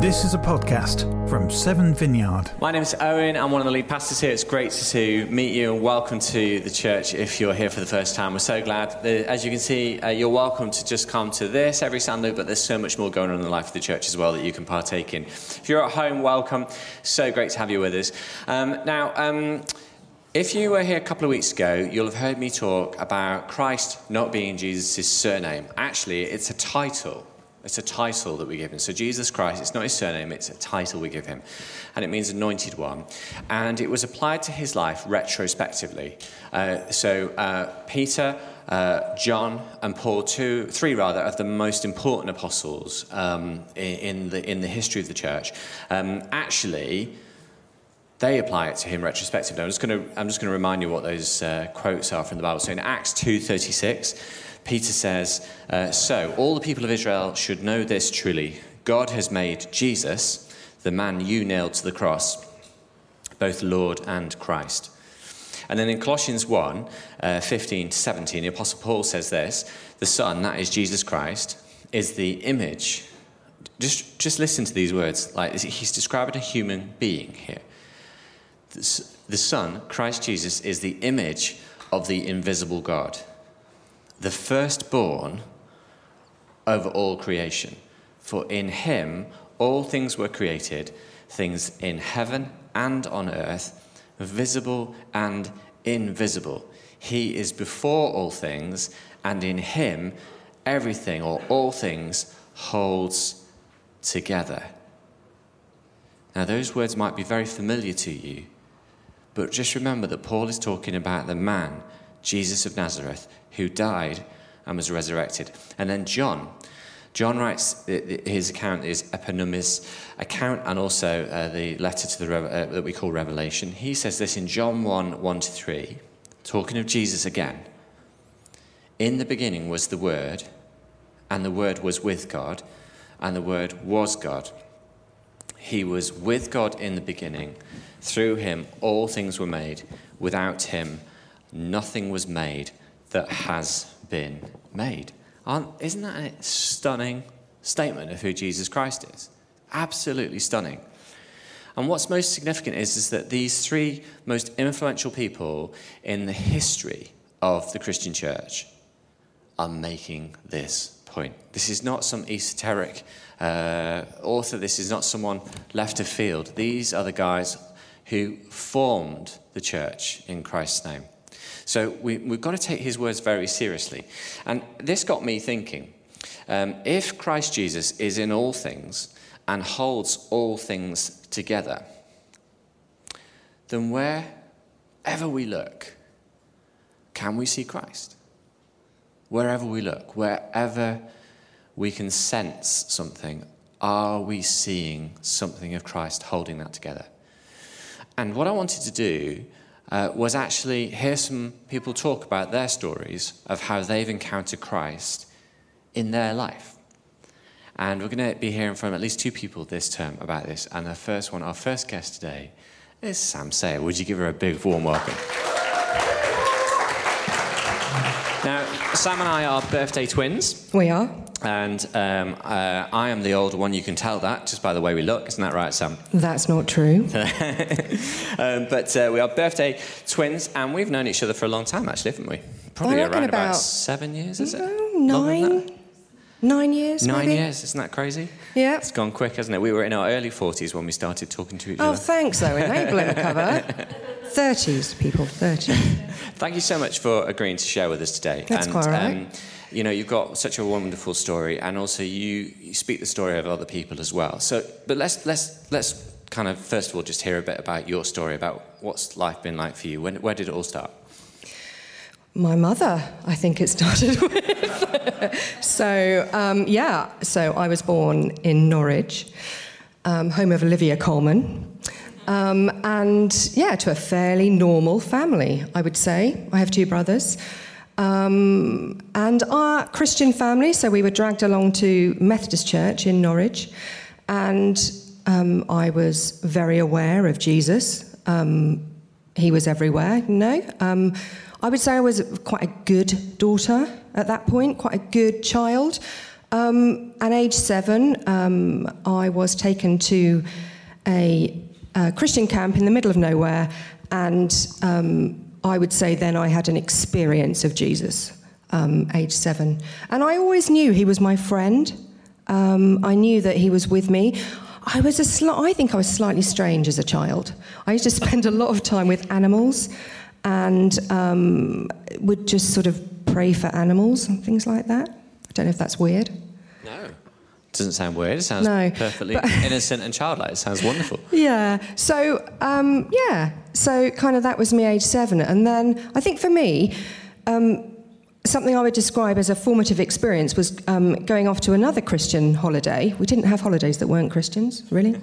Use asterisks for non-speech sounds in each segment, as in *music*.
This is a podcast from Seven Vineyard. My name is Owen. I'm one of the lead pastors here. It's great to meet you and welcome to the church if you're here for the first time. We're so glad. As you can see, uh, you're welcome to just come to this every Sunday, but there's so much more going on in the life of the church as well that you can partake in. If you're at home, welcome. So great to have you with us. Um, now, um, if you were here a couple of weeks ago, you'll have heard me talk about Christ not being Jesus' surname. Actually, it's a title. It's a title that we give him. So Jesus Christ, it's not his surname, it's a title we give him. And it means anointed one. And it was applied to his life retrospectively. Uh, so uh, Peter, uh, John, and Paul, two, three rather, of the most important apostles um, in, the, in the history of the church, um, actually they apply it to him retrospectively. I'm just going to, I'm just going to remind you what those uh, quotes are from the Bible. So in Acts 2.36, Peter says, uh, So, all the people of Israel should know this truly God has made Jesus, the man you nailed to the cross, both Lord and Christ. And then in Colossians 1 uh, 15 to 17, the Apostle Paul says this The Son, that is Jesus Christ, is the image. Just, just listen to these words. Like he's describing a human being here. The Son, Christ Jesus, is the image of the invisible God the firstborn over all creation. For in him all things were created, things in heaven and on earth, visible and invisible. He is before all things, and in him everything or all things holds together. Now, those words might be very familiar to you, but just remember that Paul is talking about the man, Jesus of Nazareth, who died and was resurrected. And then John. John writes his account is Eponymous account and also uh, the letter to the uh, that we call Revelation. He says this in John 1 1 to 3, talking of Jesus again. In the beginning was the Word, and the Word was with God, and the Word was God. He was with God in the beginning. Through him all things were made. Without him nothing was made that has been made. Aren't, isn't that a stunning statement of who Jesus Christ is? Absolutely stunning. And what's most significant is, is that these three most influential people in the history of the Christian church are making this point. This is not some esoteric uh, author, this is not someone left of field. These are the guys who formed the church in Christ's name. So we, have got to take his words very seriously. And this got me thinking um, if Christ Jesus is in all things and holds all things together, then wherever we look, can we see Christ? Wherever we look, wherever we can sense something, are we seeing something of Christ holding that together? And what I wanted to do uh, was actually hear some people talk about their stories of how they've encountered Christ in their life. And we're going to be hearing from at least two people this term about this. And the first one, our first guest today, is Sam Sayer. Would you give her a big warm welcome? Now, Sam and I are birthday twins. We are. And um, uh, I am the older one. You can tell that just by the way we look. Isn't that right, Sam? That's not true. *laughs* um, but uh, we are birthday twins, and we've known each other for a long time, actually, haven't we? Probably around about, about, seven years, is it? Nine. Nine years. Nine maybe? years. Isn't that crazy? Yeah. It's gone quick, hasn't it? We were in our early 40s when we started talking to each oh, other. Oh, thanks, though. Enabling *laughs* cover. 30s, people, 30. *laughs* Thank you so much for agreeing to share with us today. That's and, quite right. Um, you know, you've got such a wonderful story, and also you, you speak the story of other people as well. So, but let's let's let's kind of first of all just hear a bit about your story, about what's life been like for you. When, where did it all start? My mother, I think it started *laughs* with. so um, yeah, so I was born in Norwich, um, home of Olivia Colman. Um, and yeah, to a fairly normal family, I would say. I have two brothers. Um, and our Christian family, so we were dragged along to Methodist Church in Norwich, and um, I was very aware of Jesus. Um, he was everywhere, you know. Um, I would say I was quite a good daughter at that point, quite a good child. Um, at age seven, um, I was taken to a, a, Christian camp in the middle of nowhere, and um, I would say then I had an experience of Jesus, um, age seven. And I always knew he was my friend. Um, I knew that he was with me. I was a sli- I think I was slightly strange as a child. I used to spend a lot of time with animals and um, would just sort of pray for animals and things like that. I don't know if that's weird. No. Doesn't sound weird. It sounds No, perfectly *laughs* innocent and childlike. It sounds wonderful. Yeah. So um, yeah. So kind of that was me, age seven, and then I think for me, um, something I would describe as a formative experience was um, going off to another Christian holiday. We didn't have holidays that weren't Christians, really.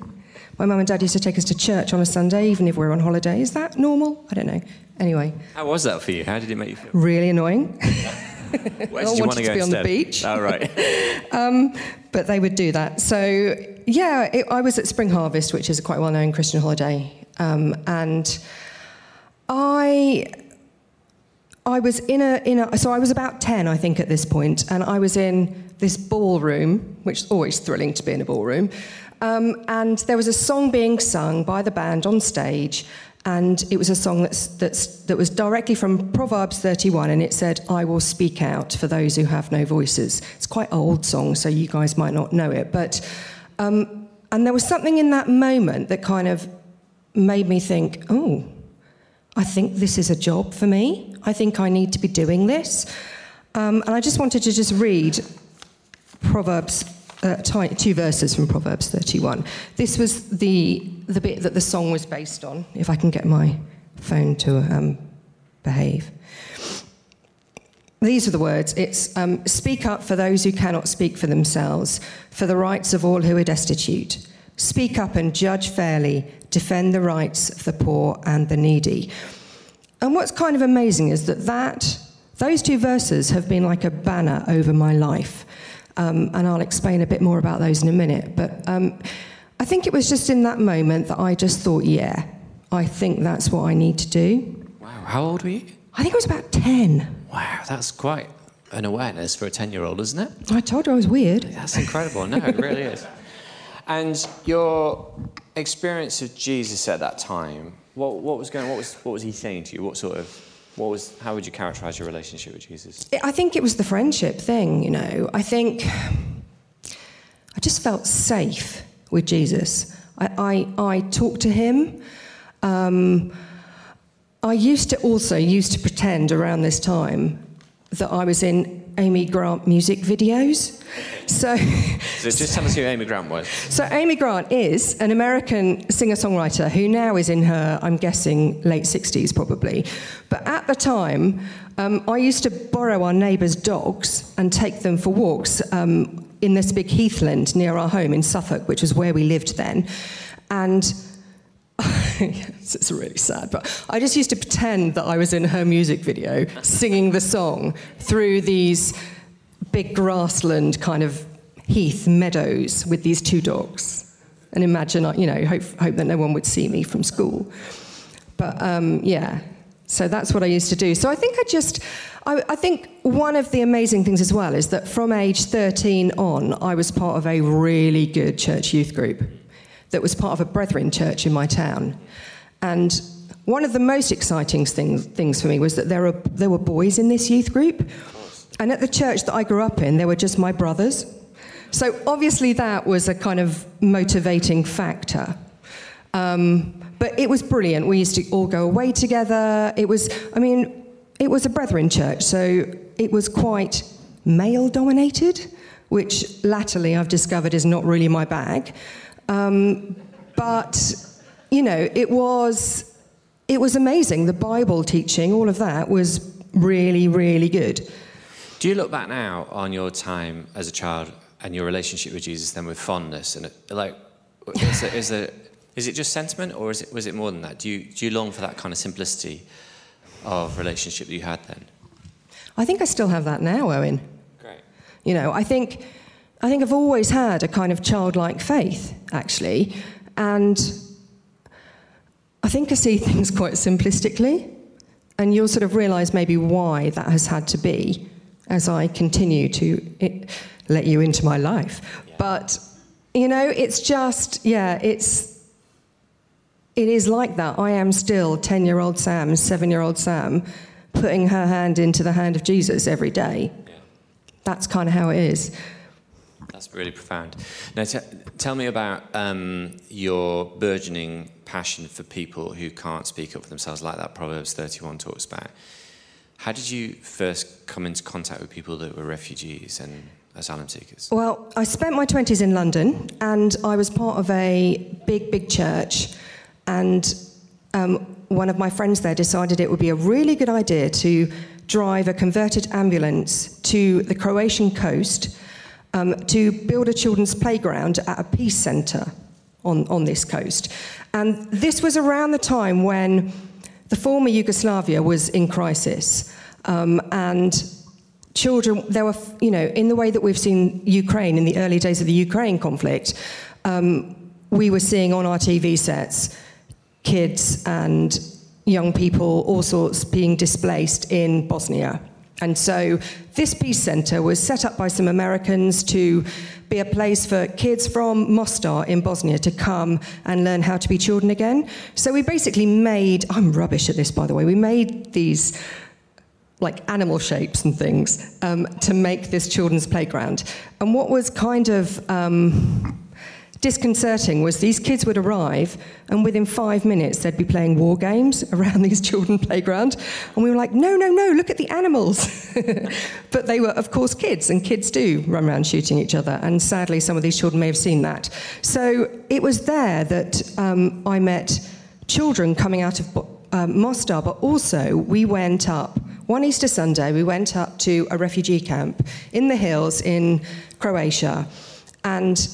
My mum and dad used to take us to church on a Sunday, even if we were on holiday. Is that normal? I don't know. Anyway, How was that for you? How did it make you feel? really annoying. *laughs* Where all did you want to go be on the instead? beach. Oh, right. *laughs* but they would do that. So yeah, it, I was at Spring Harvest, which is a quite well-known Christian holiday, um, and I. I was in a, in a, so I was about 10, I think, at this point, and I was in this ballroom, which is always thrilling to be in a ballroom. Um, and there was a song being sung by the band on stage, and it was a song that's, that's, that was directly from Proverbs 31, and it said, I will speak out for those who have no voices. It's quite an old song, so you guys might not know it. But, um, and there was something in that moment that kind of made me think, oh, I think this is a job for me. I think I need to be doing this. Um, and I just wanted to just read Proverbs, uh, two verses from Proverbs 31. This was the, the bit that the song was based on, if I can get my phone to um, behave. These are the words. It's um, speak up for those who cannot speak for themselves, for the rights of all who are destitute. Speak up and judge fairly, defend the rights of the poor and the needy. And what's kind of amazing is that, that those two verses have been like a banner over my life. Um, and I'll explain a bit more about those in a minute. But um, I think it was just in that moment that I just thought, yeah, I think that's what I need to do. wow. How old were you? I think I was about 10. Wow. That's quite an awareness for a 10 year old, isn't it? I told her I was weird. That's incredible. No, it really is. And your experience of Jesus at that time, what, what was going? What was what was he saying to you? What sort of what was? How would you characterize your relationship with Jesus? I think it was the friendship thing, you know. I think I just felt safe with Jesus. I, I, I talked to him. Um, I used to also used to pretend around this time that I was in Amy Grant music videos. So, So just tell us who Amy Grant was. so Amy Grant is an American singer-songwriter who now is in her, I'm guessing, late 60s probably. But at the time, um, I used to borrow our neighbours' dogs and take them for walks um, in this big heathland near our home in Suffolk, which was where we lived then. And Yes, it's really sad, but I just used to pretend that I was in her music video singing the song through these big grassland kind of heath meadows with these two dogs. And imagine, you know, hope, hope that no one would see me from school. But um, yeah, so that's what I used to do. So I think I just, I, I think one of the amazing things as well is that from age 13 on, I was part of a really good church youth group that was part of a brethren church in my town. And one of the most exciting things, things for me was that there were, there were boys in this youth group. And at the church that I grew up in, there were just my brothers. So obviously that was a kind of motivating factor. Um, but it was brilliant. We used to all go away together. It was, I mean, it was a brethren church, so it was quite male dominated, which latterly I've discovered is not really my bag. Um, but, you know, it was, it was amazing. The Bible teaching, all of that was really, really good. Do you look back now on your time as a child and your relationship with Jesus then with fondness and it, like is it, is it is it just sentiment or is it was it more than that? Do you do you long for that kind of simplicity of relationship that you had then? I think I still have that now, Owen. Great. You know, I think, I think I've always had a kind of childlike faith, actually, and I think I see *laughs* things quite simplistically, and you'll sort of realise maybe why that has had to be as I continue to it, let you into my life. But, you know, it's just, yeah, it's, it is like that. I am still 10 year old Sam, 7 year old Sam, putting her hand into the hand of Jesus every day. Yeah. That's kind of how it is. That's really profound. Now, tell me about um, your burgeoning passion for people who can't speak up for themselves, like that Proverbs 31 talks about. How did you first come into contact with people that were refugees and asylum seekers? Well, I spent my 20s in London and I was part of a big, big church. And um, one of my friends there decided it would be a really good idea to drive a converted ambulance to the Croatian coast um, to build a children's playground at a peace centre on, on this coast. And this was around the time when the former Yugoslavia was in crisis. Um, and children, there were, you know, in the way that we've seen Ukraine in the early days of the Ukraine conflict, um, we were seeing on our TV sets kids and young people, all sorts, being displaced in Bosnia. And so this peace centre was set up by some Americans to be a place for kids from Mostar in Bosnia to come and learn how to be children again. So we basically made, I'm rubbish at this by the way, we made these like animal shapes and things um, to make this children's playground. And what was kind of um, disconcerting was these kids would arrive and within five minutes they'd be playing war games *laughs* around these children *laughs* playground. And we were like no no no look at the animals. *laughs* But they were of course kids and kids do run around shooting each other. And sadly some of these children may have seen that. So it was there that um, i met children coming out of um, mostar but also we went up one easter sunday we went up to a refugee camp in the hills in croatia. And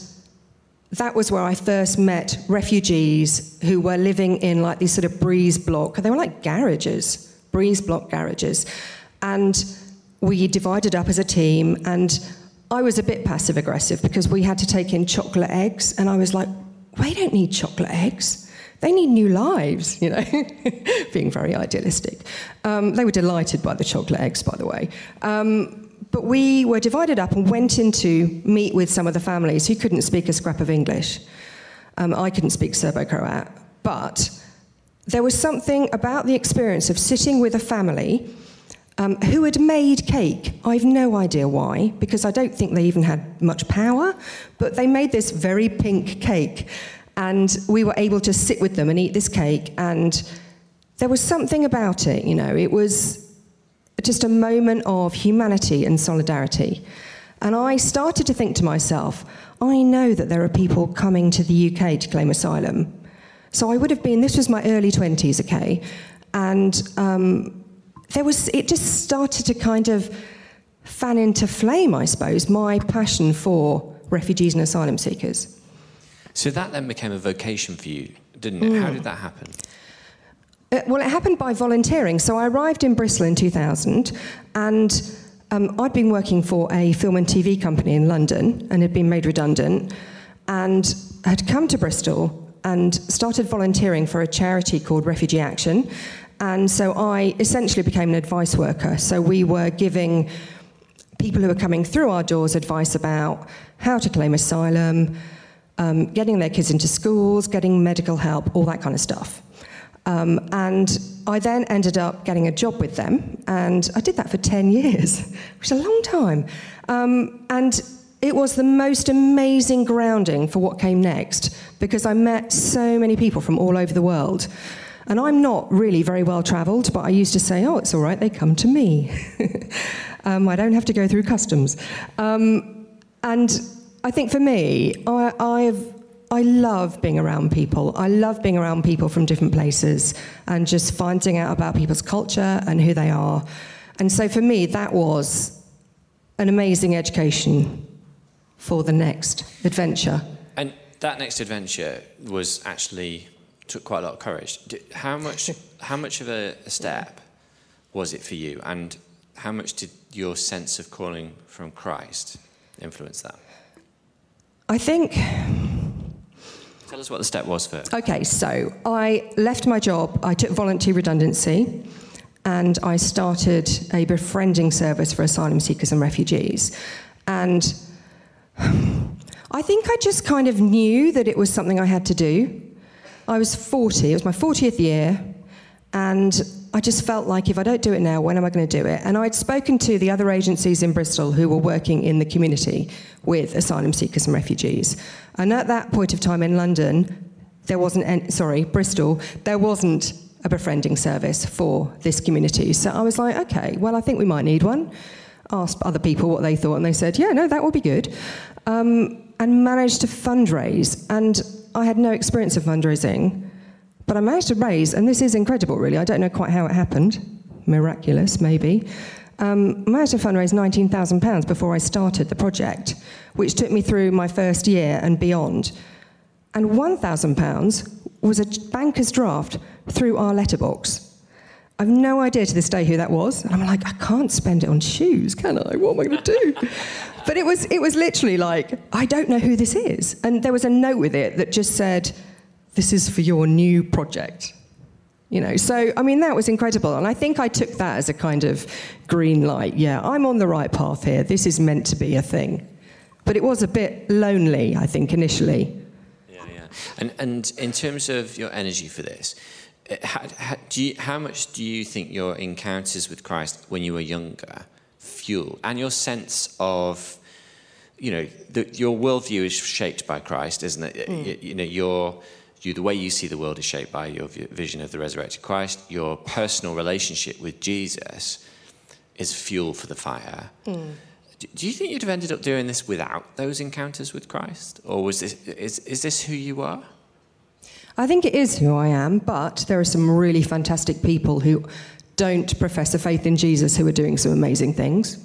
that was where I first met refugees who were living in like these sort of breeze block, they were like garages, breeze block garages. And we divided up as a team, and I was a bit passive aggressive because we had to take in chocolate eggs, and I was like, they don't need chocolate eggs. They need new lives, you know, *laughs* being very idealistic. Um, they were delighted by the chocolate eggs, by the way. Um, but we were divided up and went in to meet with some of the families who couldn't speak a scrap of English. Um, I couldn't speak Serbo Croat, but there was something about the experience of sitting with a family um, who had made cake. I've no idea why, because I don't think they even had much power, but they made this very pink cake. And we were able to sit with them and eat this cake. And there was something about it, you know, it was just a moment of humanity and solidarity. And I started to think to myself, I know that there are people coming to the UK to claim asylum. So I would have been, this was my early 20s, okay? And um, there was, it just started to kind of fan into flame, I suppose, my passion for refugees and asylum seekers. So that then became a vocation for you, didn't it? Mm. How did that happen? Uh, well, it happened by volunteering. So I arrived in Bristol in 2000, and um, I'd been working for a film and TV company in London and had been made redundant, and had come to Bristol and started volunteering for a charity called Refugee Action. And so I essentially became an advice worker. So we were giving people who were coming through our doors advice about how to claim asylum, um, getting their kids into schools, getting medical help, all that kind of stuff. Um, and I then ended up getting a job with them, and I did that for 10 years, *laughs* which is a long time. Um, and it was the most amazing grounding for what came next because I met so many people from all over the world. And I'm not really very well travelled, but I used to say, oh, it's all right, they come to me. *laughs* um, I don't have to go through customs. Um, and I think for me, I, I've I love being around people. I love being around people from different places and just finding out about people's culture and who they are. And so for me, that was an amazing education for the next adventure. And that next adventure was actually took quite a lot of courage. How much, *laughs* how much of a step was it for you? And how much did your sense of calling from Christ influence that? I think Tell us what the step was first. Okay, so I left my job, I took voluntary redundancy, and I started a befriending service for asylum seekers and refugees. And *sighs* I think I just kind of knew that it was something I had to do. I was 40, it was my 40th year, and I just felt like if I don't do it now, when am I going to do it? And I'd spoken to the other agencies in Bristol who were working in the community with asylum seekers and refugees. And at that point of time in London, there wasn't, any, sorry, Bristol, there wasn't a befriending service for this community. So I was like, okay, well, I think we might need one. Asked other people what they thought, and they said, yeah, no, that would be good. Um, and managed to fundraise. And I had no experience of fundraising, but I managed to raise, and this is incredible, really. I don't know quite how it happened. Miraculous, maybe. Um, I managed to fundraise £19,000 before I started the project, which took me through my first year and beyond. And £1,000 was a banker's draft through our letterbox. I've no idea to this day who that was. And I'm like, I can't spend it on shoes, can I? What am I going to do? but it was, it was literally like, I don't know who this is. And there was a note with it that just said, This is for your new project. You know, so I mean, that was incredible. And I think I took that as a kind of green light. Yeah, I'm on the right path here. This is meant to be a thing. But it was a bit lonely, I think, initially. Yeah, yeah. And, and in terms of your energy for this, how, how, you, how much do you think your encounters with Christ when you were younger fuel and your sense of you know the, your worldview is shaped by Christ, isn't it? Mm. You, you, know your you, the way you see the world is shaped by your vision of the resurrected Christ. Your personal relationship with Jesus is fuel for the fire. Mm. Do, do you think you'd have ended up doing this without those encounters with Christ, or was this is, is this who you are? I think it is who I am, but there are some really fantastic people who don't profess a faith in Jesus who are doing some amazing things.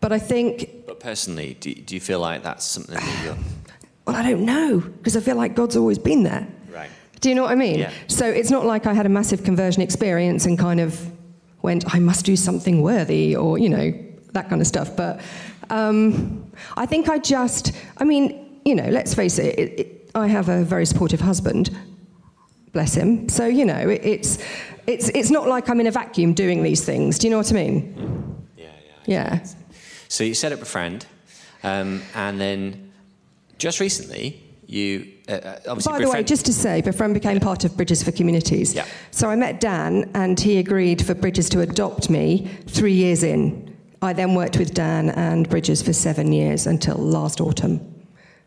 But I think. But personally, do, do you feel like that's something that you're. Well, I don't know, because I feel like God's always been there. Right. Do you know what I mean? Yeah. So it's not like I had a massive conversion experience and kind of went, I must do something worthy, or, you know, that kind of stuff. But um, I think I just, I mean, you know, let's face it, it, it I have a very supportive husband, bless him. So, you know, it, it's, it's, it's not like I'm in a vacuum doing these things. Do you know what I mean? Yeah, yeah. Yeah. So you set up Befriend, um, and then just recently you uh, uh obviously. By the way, just to say, Befriend became yeah. part of Bridges for Communities. Yeah. So I met Dan, and he agreed for Bridges to adopt me three years in. I then worked with Dan and Bridges for seven years until last autumn.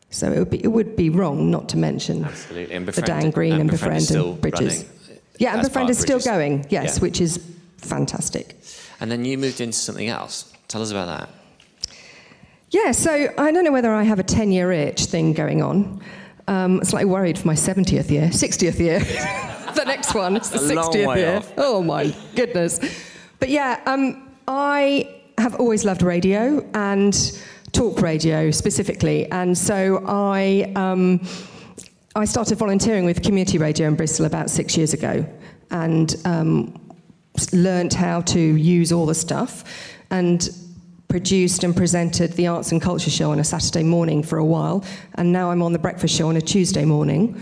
So it would be, it would be wrong not to mention Absolutely. And the Dan Green and, and Befriend, and Bridges. Running. Yeah, and Befriend is still going, yes, yeah. which is fantastic. And then you moved into something else. Tell us about that. Yeah, so I don't know whether I have a 10 year itch thing going on. Um, I'm slightly worried for my 70th year, 60th year. *laughs* the next one is the 60th year. Off. Oh my goodness. But yeah, um, I have always loved radio and talk radio specifically. And so I. Um, I started volunteering with community radio in Bristol about six years ago and um, learned how to use all the stuff and produced and presented the arts and culture show on a Saturday morning for a while. And now I'm on the breakfast show on a Tuesday morning.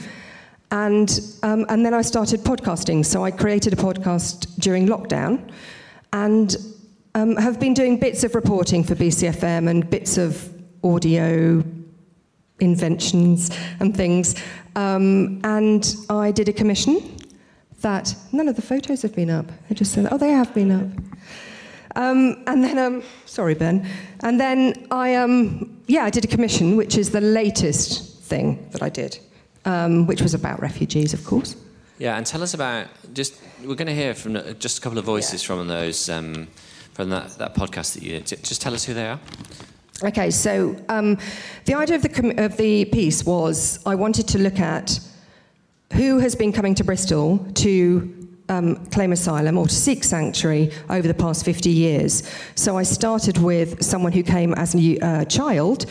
And, um, and then I started podcasting. So I created a podcast during lockdown and um, have been doing bits of reporting for BCFM and bits of audio inventions and things. Um, and I did a commission that none of the photos have been up. I just said, oh, they have been up. Um, and then, um, sorry, Ben. And then I, um, yeah, I did a commission, which is the latest thing that I did, um, which was about refugees, of course. Yeah, and tell us about just. We're going to hear from just a couple of voices yeah. from those um, from that, that podcast that you did. Just tell us who they are. Okay, so um, the idea of the, of the piece was I wanted to look at who has been coming to Bristol to um, claim asylum or to seek sanctuary over the past 50 years. So I started with someone who came as a uh, child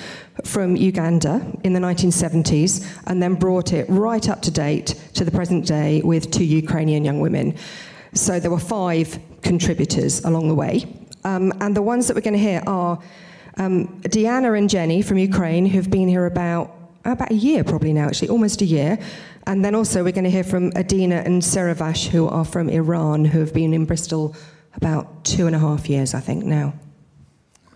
from Uganda in the 1970s and then brought it right up to date to the present day with two Ukrainian young women. So there were five contributors along the way. Um, and the ones that we're going to hear are um, Diana and Jenny from Ukraine, who've been here about about a year, probably now, actually, almost a year. And then also we're going to hear from Adina and Seravash, who are from Iran, who have been in Bristol about two and a half years, I think, now.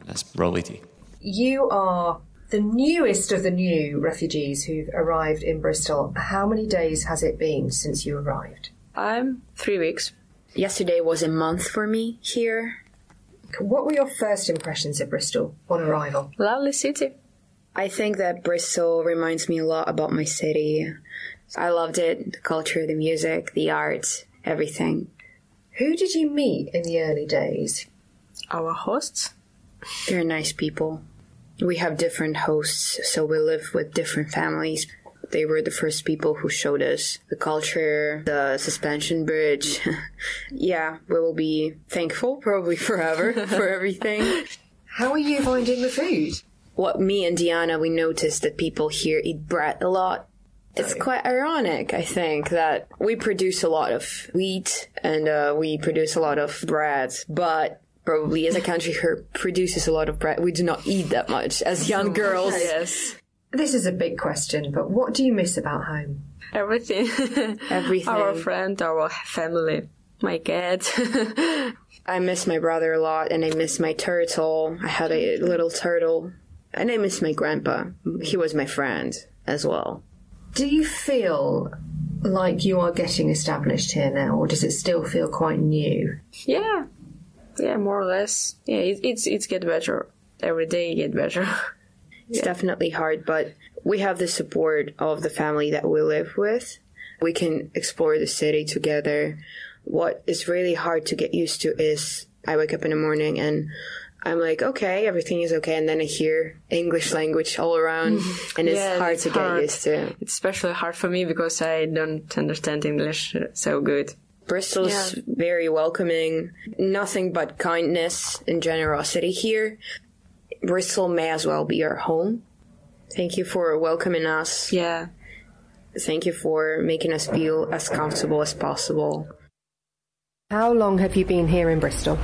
Let's roll with you. You are the newest of the new refugees who've arrived in Bristol, how many days has it been since you arrived? I'm three weeks. Yesterday was a month for me here. What were your first impressions of Bristol on arrival? Lovely city. I think that Bristol reminds me a lot about my city. I loved it the culture, the music, the art, everything. Who did you meet in the early days? Our hosts. They're nice people. We have different hosts, so we live with different families. They were the first people who showed us the culture, the suspension bridge. *laughs* yeah, we will be thankful probably forever *laughs* for everything. How are you finding the food? What me and Diana, we noticed that people here eat bread a lot. It's quite ironic, I think, that we produce a lot of wheat and uh, we produce a lot of bread, but probably as a country who produces a lot of bread, we do not eat that much as young girls. Yes. This is a big question, but what do you miss about home? Everything. *laughs* Everything. our friend, our family, my cat. *laughs* I miss my brother a lot and I miss my turtle. I had a little turtle. And I miss my grandpa. He was my friend as well. Do you feel like you are getting established here now, or does it still feel quite new? yeah. Yeah, more or less. Yeah, it, it's it's get better. Every day get better. *laughs* It's definitely hard, but we have the support of the family that we live with. We can explore the city together. What is really hard to get used to is I wake up in the morning and I'm like, okay, everything is okay. And then I hear English language all around *laughs* and it's Yeah, hard it's to hard. get used to. it's especially hard for me because I don't understand English so good. Bristol's very welcoming. Nothing but kindness and generosity here. Bristol may as well be our home. Thank you for welcoming us. Yeah. Thank you for making us feel as comfortable as possible. How long have you been here in Bristol?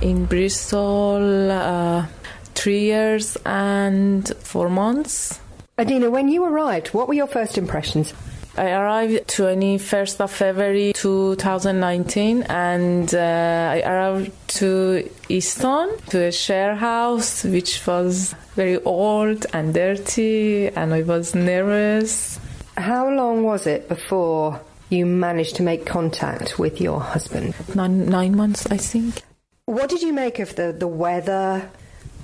In Bristol uh, three years and four months. Adina, when you arrived, what were your first impressions? I arrived 21st of February 2019 and uh, I arrived to Easton to a share house which was very old and dirty and I was nervous. How long was it before you managed to make contact with your husband? Nine, nine months I think. What did you make of the, the weather?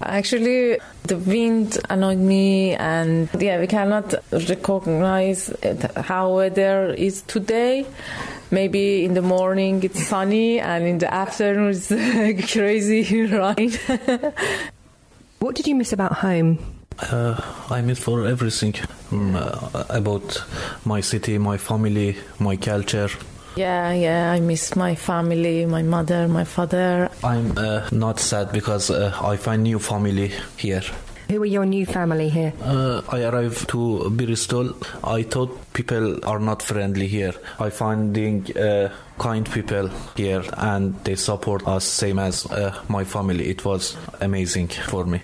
Actually, the wind annoyed me, and yeah, we cannot recognize how weather is today. Maybe in the morning it's sunny, and in the afternoon it's *laughs* crazy rain. *laughs* What did you miss about home? Uh, I miss for everything uh, about my city, my family, my culture. Yeah, yeah, I miss my family, my mother, my father. I'm uh, not sad because uh, I find new family here. Who are your new family here? Uh, I arrived to Bristol. I thought people are not friendly here. I finding uh, kind people here, and they support us same as uh, my family. It was amazing for me.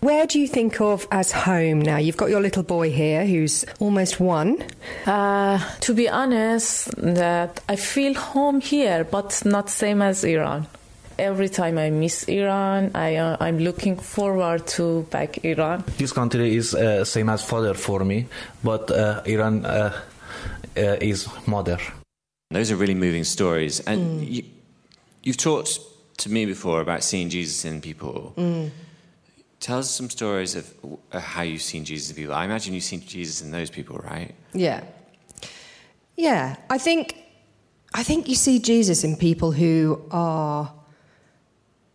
Where do you think of as home now? You've got your little boy here who's almost one. Uh, to be honest, that I feel home here, but not same as Iran. Every time I miss Iran, I uh, I'm looking forward to back Iran. This country is uh, same as father for me, but uh, Iran uh, uh, is mother. Those are really moving stories. And you, you've talked to me before about seeing Jesus in people. Tell us some stories of how you've seen Jesus in people. I imagine you've seen Jesus in those people, right? Yeah. Yeah, I think I think you see Jesus in people who are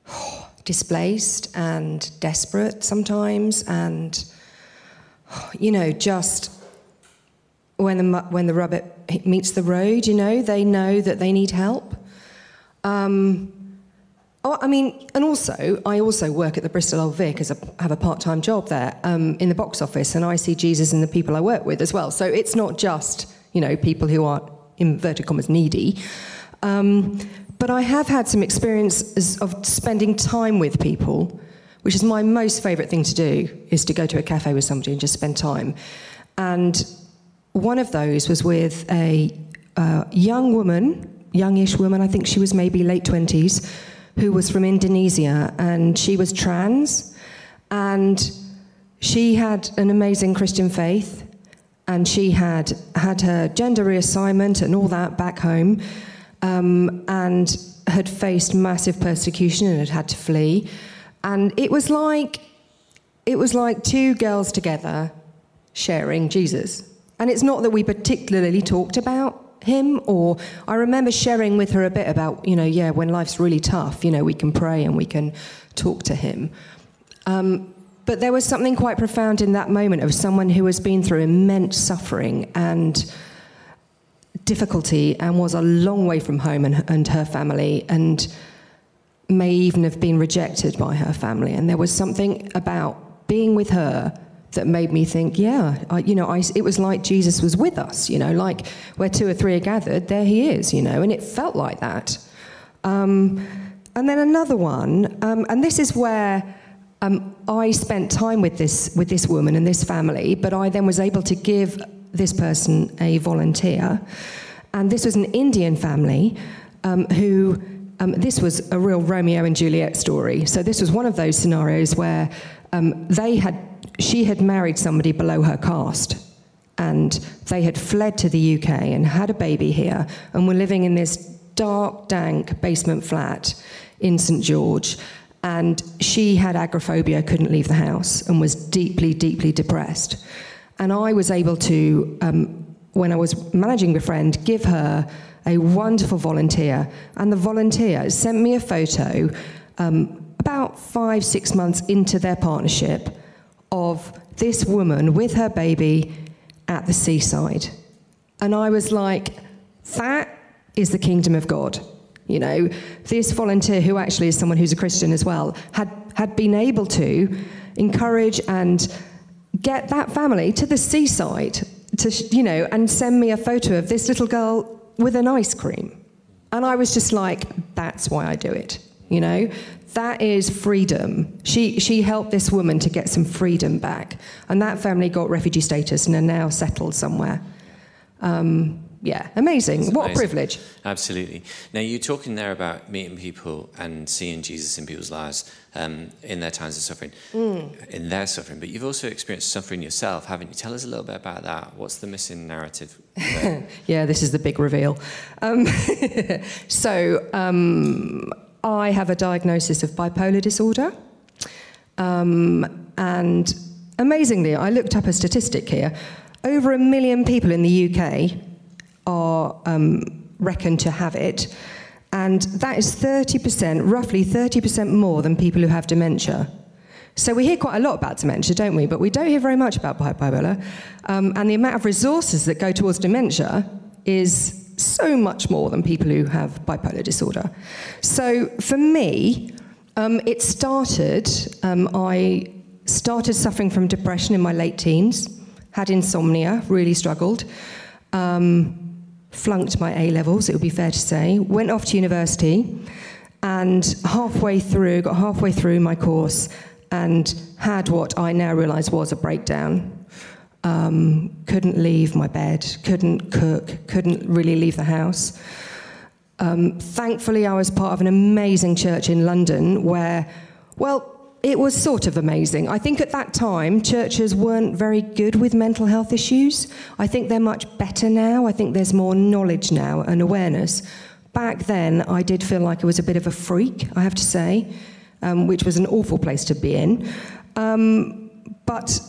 *sighs* displaced and desperate sometimes and you know just when the when the rubber meets the road, you know, they know that they need help. Um, Oh, I mean, and also, I also work at the Bristol Old Vic as a have a part time job there um, in the box office, and I see Jesus in the people I work with as well. So it's not just you know people who are in inverted commas needy, um, but I have had some experiences of spending time with people, which is my most favourite thing to do, is to go to a cafe with somebody and just spend time, and one of those was with a uh, young woman, youngish woman, I think she was maybe late 20s, who was from Indonesia and she was trans. And she had an amazing Christian faith, and she had had her gender reassignment and all that back home, um, and had faced massive persecution and had had to flee. And it was like it was like two girls together sharing Jesus. And it's not that we particularly talked about him or I remember sharing with her a bit about, you know, yeah, when life's really tough, you know, we can pray and we can talk to him. Um, but there was something quite profound in that moment of someone who has been through immense suffering and difficulty and was a long way from home and, and her family and may even have been rejected by her family. And there was something about being with her that made me think, yeah, I, you know, I, it was like Jesus was with us, you know, like where two or three are gathered, there he is, you know, and it felt like that. Um, and then another one, um, and this is where um, I spent time with this with this woman and this family, but I then was able to give this person a volunteer, and this was an Indian family um, who. Um, this was a real Romeo and Juliet story. So this was one of those scenarios where um, they had she had married somebody below her caste and they had fled to the UK and had a baby here and were living in this dark, dank basement flat in St George. And she had agoraphobia, couldn't leave the house, and was deeply, deeply depressed. And I was able to, um, when I was managing Befriend, give her a wonderful volunteer. And the volunteer sent me a photo um, about five, six months into their partnership of this woman with her baby at the seaside. And I was like, that is the kingdom of God. You know, this volunteer, who actually is someone who's a Christian as well, had, had been able to encourage and get that family to the seaside to, you know, and send me a photo of this little girl with an ice cream. And I was just like, that's why I do it. You know, that is freedom. She, she helped this woman to get some freedom back. And that family got refugee status and are now settled somewhere. Um, yeah, amazing. what a privilege. Absolutely. Now, you're talking there about meeting people and seeing Jesus in people's lives um, in their times of suffering, mm. in their suffering, but you've also experienced suffering yourself, haven't you? Tell us a little bit about that. What's the missing narrative? *laughs* yeah, this is the big reveal. Um, *laughs* so, um, I have a diagnosis of bipolar disorder. Um, and amazingly, I looked up a statistic here. Over a million people in the UK are um, reckoned to have it. And that is 30%, roughly 30% more than people who have dementia. So we hear quite a lot about dementia, don't we? But we don't hear very much about bipolar. Um, and the amount of resources that go towards dementia is so much more than people who have bipolar disorder. So for me, um, it started, um, I started suffering from depression in my late teens, had insomnia, really struggled, um, flunked my A levels, it would be fair to say, went off to university, and halfway through, got halfway through my course, and had what I now realise was a breakdown um, couldn't leave my bed, couldn't cook, couldn't really leave the house. Um, thankfully, I was part of an amazing church in London where, well, it was sort of amazing. I think at that time, churches weren't very good with mental health issues. I think they're much better now. I think there's more knowledge now and awareness. Back then, I did feel like I was a bit of a freak, I have to say, um, which was an awful place to be in. Um, but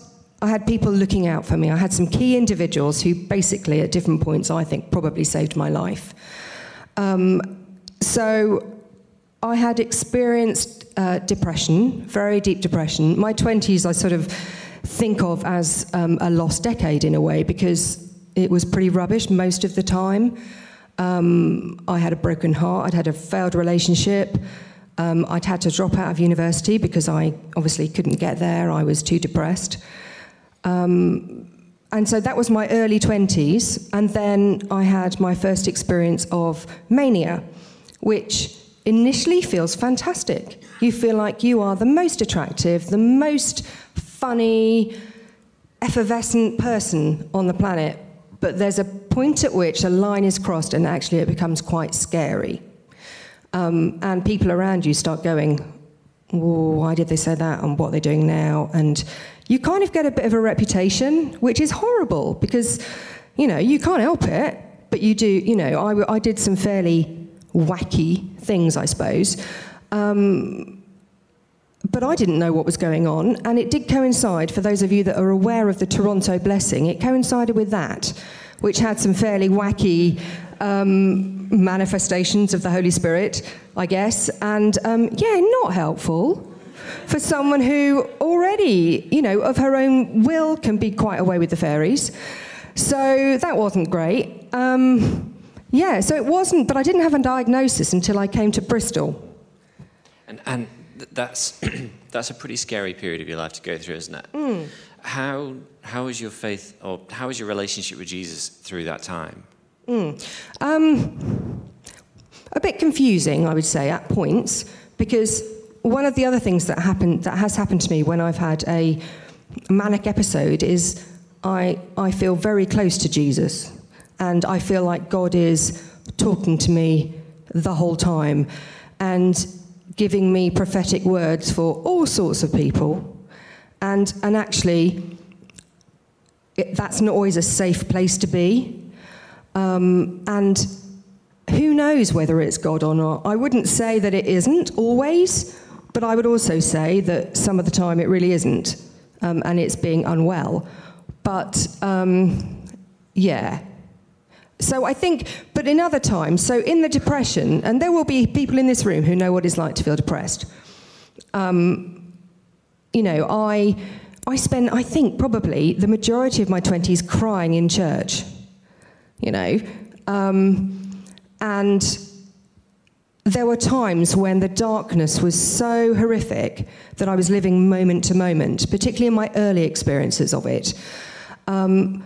I had people looking out for me. I had some key individuals who basically, at different points, I think probably saved my life. Um, so I had experienced uh, depression, very deep depression. My 20s, I sort of think of as um, a lost decade in a way because it was pretty rubbish most of the time. Um, I had a broken heart, I'd had a failed relationship. Um, I'd had to drop out of university because I obviously couldn't get there, I was too depressed. Um, and so that was my early 20s. And then I had my first experience of mania, which initially feels fantastic. You feel like you are the most attractive, the most funny, effervescent person on the planet. But there's a point at which a line is crossed and actually it becomes quite scary. Um, and people around you start going, why did they say that and what they're doing now? And you kind of get a bit of a reputation, which is horrible because, you know, you can't help it, but you do, you know, I, I did some fairly wacky things, I suppose. Um, but I didn't know what was going on, and it did coincide, for those of you that are aware of the Toronto blessing, it coincided with that, which had some fairly wacky um, manifestations of the Holy Spirit, I guess, and um, yeah, not helpful for someone who already, you know, of her own will can be quite away with the fairies. So that wasn't great. Um, yeah, so it wasn't, but I didn't have a diagnosis until I came to Bristol. And, and th- that's, *clears throat* that's a pretty scary period of your life to go through, isn't it? How, how is your faith, or how is your relationship with Jesus through that time? Um, a bit confusing, I would say, at points, because one of the other things that happened that has happened to me when I've had a manic episode is I I feel very close to Jesus, and I feel like God is talking to me the whole time, and giving me prophetic words for all sorts of people, and and actually, it, that's not always a safe place to be. Um, and who knows whether it's God or not? I wouldn't say that it isn't always, but I would also say that some of the time it really isn't, um, and it's being unwell. But um, yeah. So I think, but in other times, so in the depression, and there will be people in this room who know what it's like to feel depressed. Um, you know, I, I spent, I think, probably the majority of my 20s crying in church you know. Um, and there were times when the darkness was so horrific that I was living moment to moment, particularly in my early experiences of it. Um,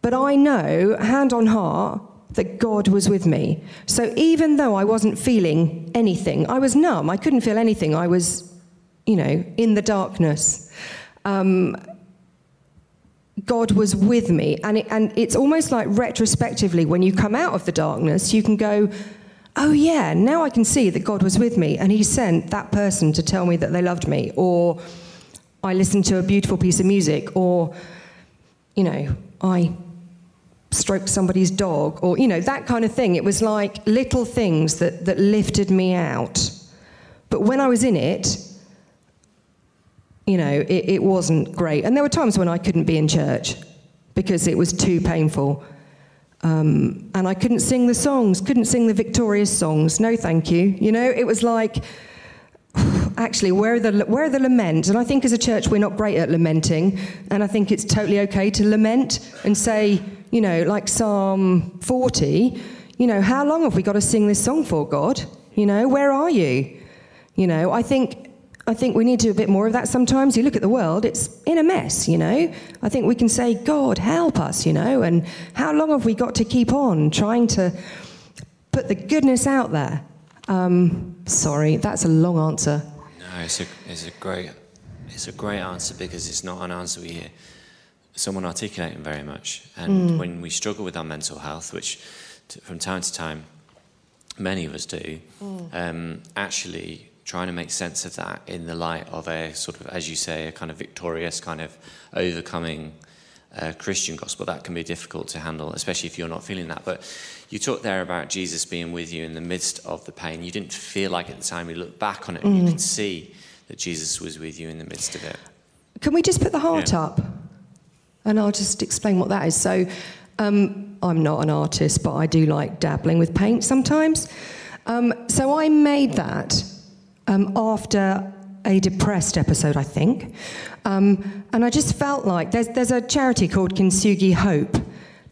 but I know, hand on heart, that God was with me. So even though I wasn't feeling anything, I was numb, I couldn't feel anything, I was, you know, in the darkness. Um, God was with me. And, it, and it's almost like retrospectively, when you come out of the darkness, you can go, oh, yeah, now I can see that God was with me. And He sent that person to tell me that they loved me. Or I listened to a beautiful piece of music. Or, you know, I stroked somebody's dog. Or, you know, that kind of thing. It was like little things that, that lifted me out. But when I was in it, you know, it, it wasn't great. And there were times when I couldn't be in church because it was too painful. Um, and I couldn't sing the songs, couldn't sing the victorious songs. No, thank you. You know, it was like, *sighs* actually, where are, the, where are the laments? And I think as a church, we're not great at lamenting. And I think it's totally okay to lament and say, you know, like Psalm 40, you know, how long have we got to sing this song for, God? You know, where are you? You know, I think I think we need to do a bit more of that sometimes. You look at the world, it's in a mess, you know. I think we can say, God, help us, you know, and how long have we got to keep on trying to put the goodness out there? Um, sorry, that's a long answer. No, it's a, it's a great it's a great answer because it's not an answer we hear someone articulating very much. And when we struggle with our mental health, which t- from time to time many of us do, um, actually trying to make sense of that in the light of a sort of, as you say, a kind of victorious kind of overcoming uh, Christian gospel, that can be difficult to handle, especially if you're not feeling that. But you talked there about Jesus being with you in the midst of the pain. You didn't feel like at the time you look back on it, you could see that Jesus was with you in the midst of it. Can we just put the heart Yeah. up? And I'll just explain what that is. So, um, I'm not an artist, but I do like dabbling with paint sometimes. Um, so, I made that um, after a depressed episode, I think. Um, and I just felt like there's, there's a charity called Kintsugi Hope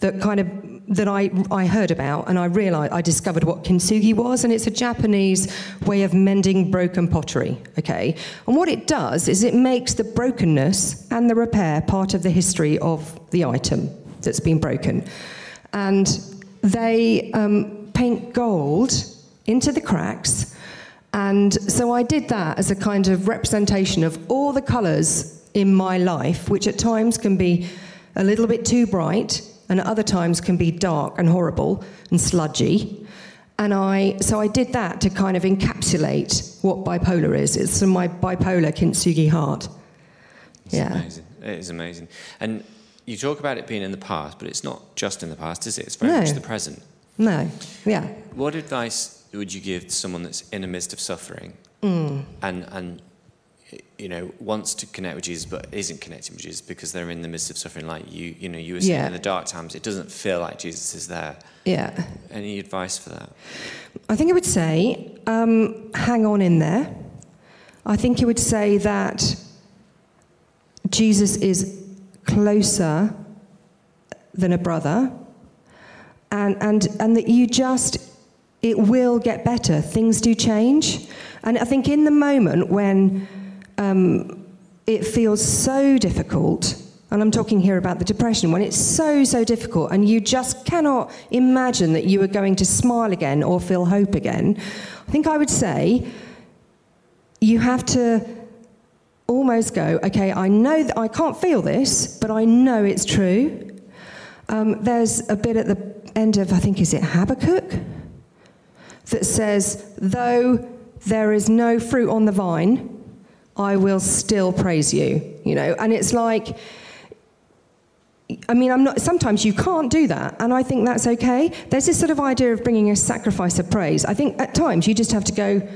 that kind of that I, I heard about and I realized I discovered what kintsugi was and it's a Japanese way of mending broken pottery okay and what it does is it makes the brokenness and the repair part of the history of the item that's been broken and they um, paint gold into the cracks and so I did that as a kind of representation of all the colours in my life, which at times can be a little bit too bright and at other times can be dark and horrible and sludgy. And I, so I did that to kind of encapsulate what bipolar is. It's from my bipolar kintsugi heart. It's Yeah. amazing. It is amazing. And you talk about it being in the past, but it's not just in the past, is it? It's very No. much the present. No, yeah. What advice would you give to someone that's in the midst of suffering Mm. and and you know wants to connect with Jesus but isn't connecting with Jesus because they're in the midst of suffering like you you know you were saying Yeah. in the dark times it doesn't feel like Jesus is there. Yeah. Any advice for that? I think I would say, um, hang on in there. I think you would say that Jesus is closer than a brother, and, and, and that you just, it will get better. Things do change. And I think in the moment when um, it feels so difficult, and I'm talking here about the depression, when it's so, so difficult and you just cannot imagine that you are going to smile again or feel hope again, I think I would say you have to almost go, okay, I know that I can't feel this, but I know it's true. Um, there's a bit at the end of, I think, is it Habakkuk? That says, though there is no fruit on the vine, I will still praise you. You know, and it's like, I mean, I'm not, sometimes you can't do that, and I think that's okay. There's this sort of idea of bringing a sacrifice of praise. I think at times you just have to go,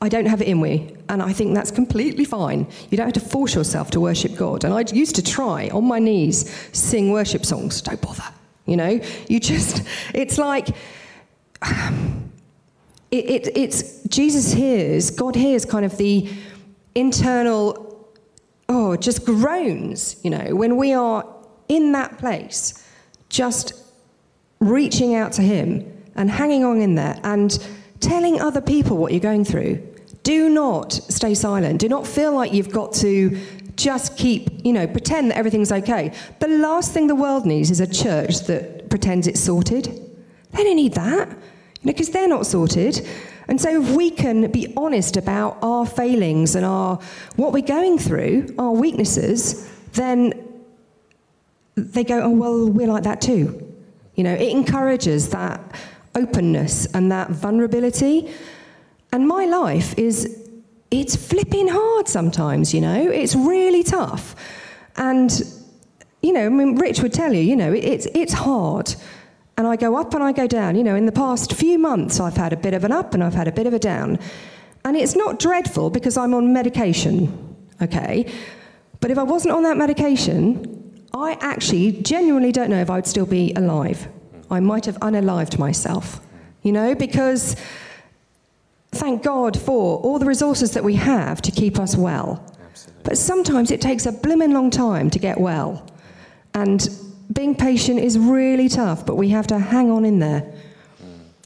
I don't have it in me, and I think that's completely fine. You don't have to force yourself to worship God. And I used to try on my knees sing worship songs. Don't bother. You know, you just, it's like, it, it, it's Jesus hears, God hears kind of the internal, oh, just groans, you know, when we are in that place, just reaching out to Him and hanging on in there and telling other people what you're going through. Do not stay silent. Do not feel like you've got to just keep, you know, pretend that everything's okay. The last thing the world needs is a church that pretends it's sorted. They don't need that, because they're not sorted. And so if we can be honest about our failings and our what we're going through, our weaknesses, then they go, oh, well, we're like that too. You know, it encourages that openness and that vulnerability. And my life is, it's flipping hard sometimes, you know, it's really tough. And, you know, I mean, Rich would tell you, you know, it's, it's hard. And I go up and I go down. You know, in the past few months, I've had a bit of an up and I've had a bit of a down. And it's not dreadful because I'm on medication, okay? But if I wasn't on that medication, I actually genuinely don't know if I would still be alive. I might have unalived myself, you know, because thank God for all the resources that we have to keep us well. Absolutely. But sometimes it takes a blimmin' long time to get well. And being patient is really tough, but we have to hang on in there.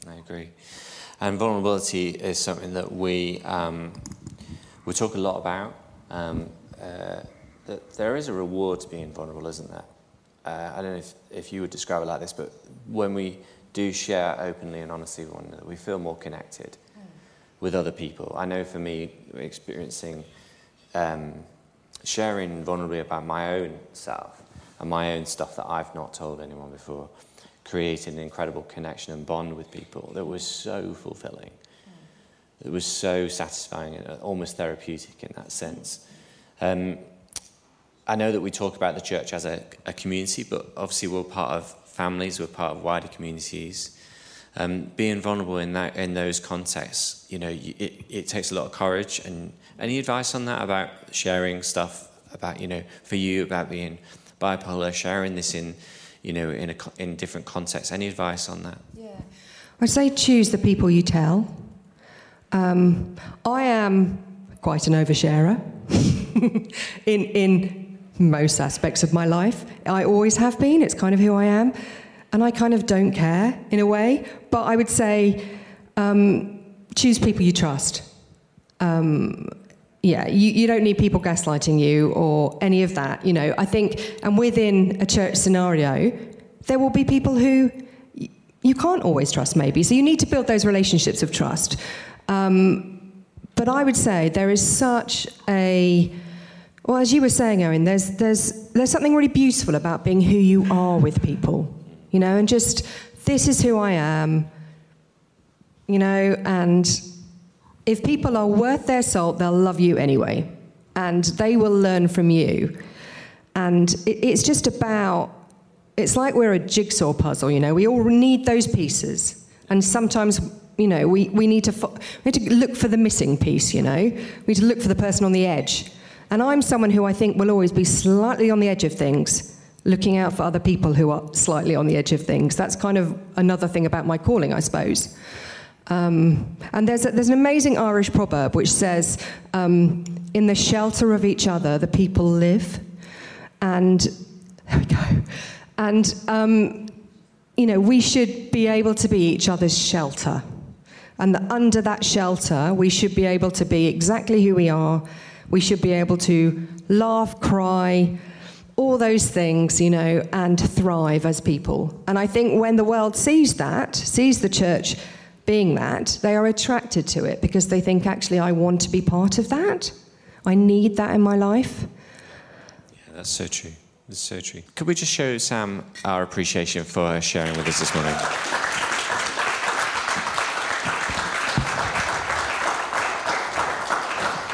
I agree. And vulnerability is something that we um, we talk a lot about. Um, uh, that there is a reward to being vulnerable, isn't there? Uh, I don't know if, if you would describe it like this, but when we do share openly and honestly with one another, we feel more connected with other people. I know for me, experiencing um, sharing vulnerably about my own self and my own stuff that I've not told anyone before, created an incredible connection and bond with people that was so fulfilling. It was so satisfying and almost therapeutic in that sense. Um, I know that we talk about the church as a, a community, but obviously we're part of families, we're part of wider communities. Um, being vulnerable in that in those contexts, you know, you- it, it takes a lot of courage. And any advice on that about sharing stuff about, you know, for you about being bipolar, sharing this in, you know, in a in different contexts? Any advice on that? Yeah. I'd say choose the people you tell. Um, I am quite an oversharer *laughs* in, in most aspects of my life. I always have been, it's kind of who I am. And I kind of don't care in a way. But I would say um, choose people you trust. Um, yeah, you, you don't need people gaslighting you or any of that. You know, I think, and within a church scenario, there will be people who you can't always trust, maybe. So you need to build those relationships of trust. Um, but I would say there is such a well, as you were saying, Owen, there's there's there's something really beautiful about being who you are with people, you know, and just this is who I am, you know, and if people are worth their salt, they'll love you anyway, and they will learn from you. And it, it's just about, it's like we're a jigsaw puzzle, you know, we all need those pieces. And sometimes, you know, we, we, need to, fo- we need to look for the missing piece, you know, we need to look for the person on the edge. And I'm someone who I think will always be slightly on the edge of things, looking out for other people who are slightly on the edge of things. That's kind of another thing about my calling, I suppose. Um, and there's, a, there's an amazing Irish proverb which says, um, In the shelter of each other, the people live. And there we go. And, um, you know, we should be able to be each other's shelter. And that under that shelter, we should be able to be exactly who we are. We should be able to laugh, cry, all those things, you know, and thrive as people. And I think when the world sees that, sees the church being that, they are attracted to it because they think, actually, I want to be part of that. I need that in my life. Yeah, that's so true. That's so true. Could we just show Sam our appreciation for her sharing with us this morning?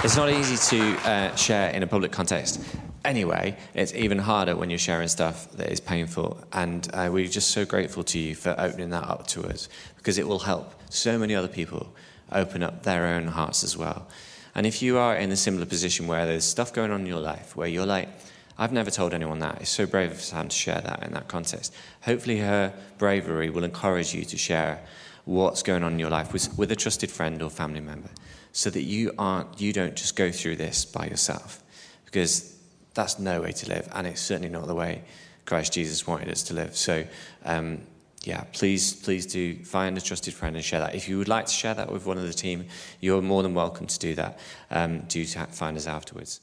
It's not easy to uh, share in a public context. Anyway, it's even harder when you're sharing stuff that is painful. And uh, we're just so grateful to you for opening that up to us because it will help so many other people open up their own hearts as well. And if you are in a similar position where there's stuff going on in your life where you're like, I've never told anyone that. It's so brave of Sam to share that in that context. Hopefully, her bravery will encourage you to share what's going on in your life with, with a trusted friend or family member so that you aren't you don't just go through this by yourself because that's no way to live and it's certainly not the way christ jesus wanted us to live. So um, yeah please please do find a trusted friend and share that. If you would like to share that with one of the team you're more than welcome to do that. Um, do find us afterwards